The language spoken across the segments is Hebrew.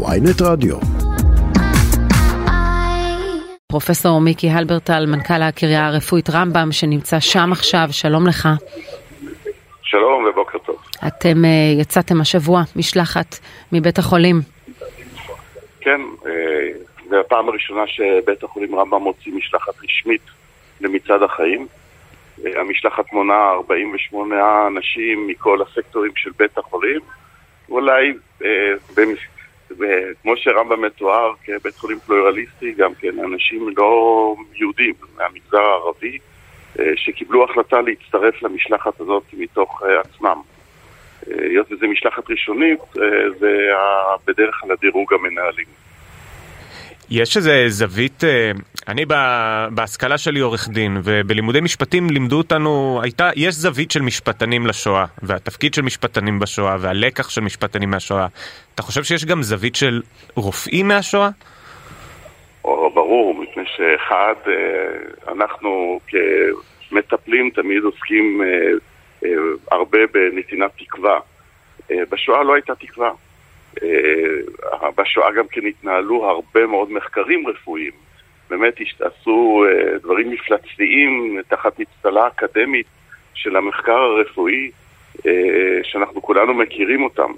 ויינט רדיו. פרופסור מיקי הלברטל, מנכ"ל הקריה הרפואית רמב"ם, שנמצא שם עכשיו, שלום לך. שלום ובוקר טוב. אתם uh, יצאתם השבוע משלחת מבית החולים. כן, uh, זו הפעם הראשונה שבית החולים רמב"ם מוציא משלחת רשמית למצעד החיים. Uh, המשלחת מונה 48 אנשים מכל הסקטורים של בית החולים. אולי uh. כמו שרמב"ם מתואר כבית חולים פלורליסטי, גם כן אנשים לא יהודים מהמגזר הערבי שקיבלו החלטה להצטרף למשלחת הזאת מתוך עצמם. היות וזו משלחת ראשונית, זה בדרך כלל הדירוג המנהלים. יש איזה זווית, אני בהשכלה שלי עורך דין, ובלימודי משפטים לימדו אותנו, הייתה, יש זווית של משפטנים לשואה, והתפקיד של משפטנים בשואה, והלקח של משפטנים מהשואה. אתה חושב שיש גם זווית של רופאים מהשואה? ברור, מפני שאחד, אנחנו כמטפלים תמיד עוסקים הרבה בנתינת תקווה. בשואה לא הייתה תקווה. בשואה גם כן התנהלו הרבה מאוד מחקרים רפואיים. באמת עשו דברים מפלצתיים תחת אצטלה אקדמית של המחקר הרפואי, שאנחנו כולנו מכירים אותם.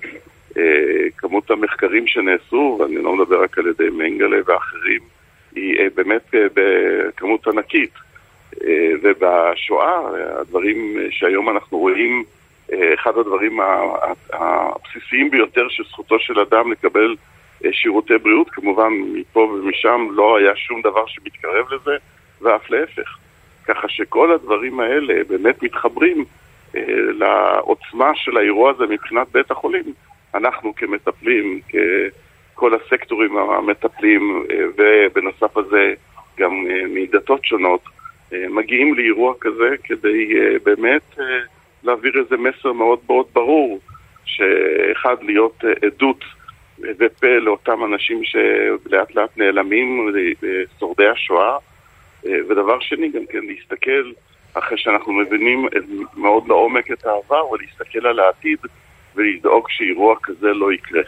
כמות המחקרים שנעשו, ואני לא מדבר רק על ידי מנגלה ואחרים, היא באמת בכמות ענקית. ובשואה, הדברים שהיום אנחנו רואים, אחד הדברים הבסיסיים ביותר של זכותו של אדם לקבל שירותי בריאות, כמובן מפה ומשם לא היה שום דבר שמתקרב לזה, ואף להפך. ככה שכל הדברים האלה באמת מתחברים לעוצמה של האירוע הזה מבחינת בית החולים. אנחנו כמטפלים, ככל הסקטורים המטפלים, ובנוסף לזה גם מדתות שונות, מגיעים לאירוע כזה כדי באמת להעביר איזה מסר מאוד מאוד ברור, שאחד, להיות עדות ופה לאותם אנשים שלאט לאט נעלמים, שורדי השואה, ודבר שני, גם כן להסתכל, אחרי שאנחנו מבינים מאוד לעומק את העבר, ולהסתכל על העתיד ולדאוג שאירוע כזה לא יקרה.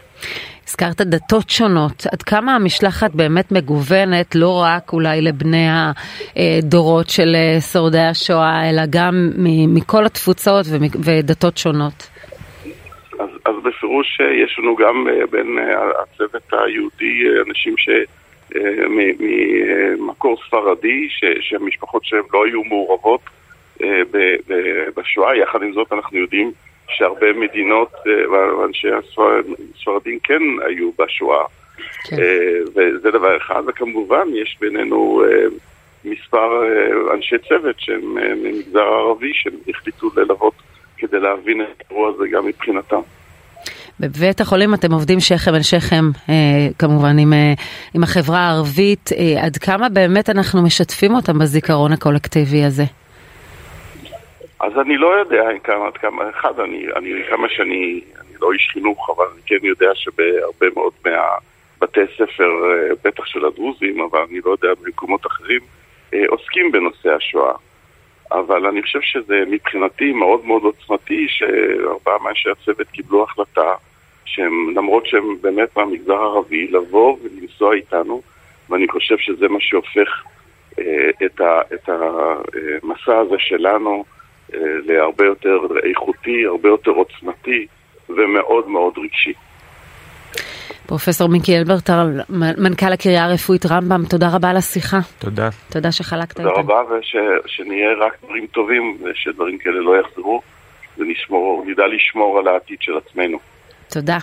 הזכרת דתות שונות, עד כמה המשלחת באמת מגוונת, לא רק אולי לבני הדורות של שורדי השואה, אלא גם מכל התפוצות ודתות שונות? אז, אז בפירוש יש לנו גם בין הצוות היהודי אנשים ש... ממקור ספרדי, שהמשפחות שלהם לא היו מעורבות בשואה, יחד עם זאת אנחנו יודעים שהרבה מדינות ואנשי הספרדים כן היו בשואה. כן. וזה דבר אחד, וכמובן יש בינינו מספר אנשי צוות שהם ממגזר ערבי שהם החליטו ללוות כדי להבין את האירוע הזה גם מבחינתם. בבית החולים אתם עובדים שכם אל שכם, אה, כמובן, עם, אה, עם החברה הערבית. אה, עד כמה באמת אנחנו משתפים אותם בזיכרון הקולקטיבי הזה? אז אני לא יודע כמה, כמה, אחד, אני, אני כמה שאני, אני לא איש חינוך, אבל אני כן יודע שבהרבה מאוד מהבתי ספר, בטח של הדרוזים, אבל אני לא יודע במקומות אחרים, עוסקים בנושא השואה. אבל אני חושב שזה מבחינתי מאוד מאוד עוצמתי שארבעה מאנשי הצוות קיבלו החלטה שהם, למרות שהם באמת מהמגזר הערבי, לבוא ולנסוע איתנו, ואני חושב שזה מה שהופך אה, את, ה, את המסע הזה שלנו אה, להרבה יותר איכותי, הרבה יותר עוצמתי ומאוד מאוד רגשי. פרופסור מיקי אלברטל, מנכ"ל הקריה הרפואית רמב"ם, תודה רבה על השיחה. תודה. תודה שחלקת איתנו. תודה רבה, ושנהיה רק דברים טובים, ושדברים כאלה לא יחזרו, ונדע לשמור על העתיד של עצמנו. תודה.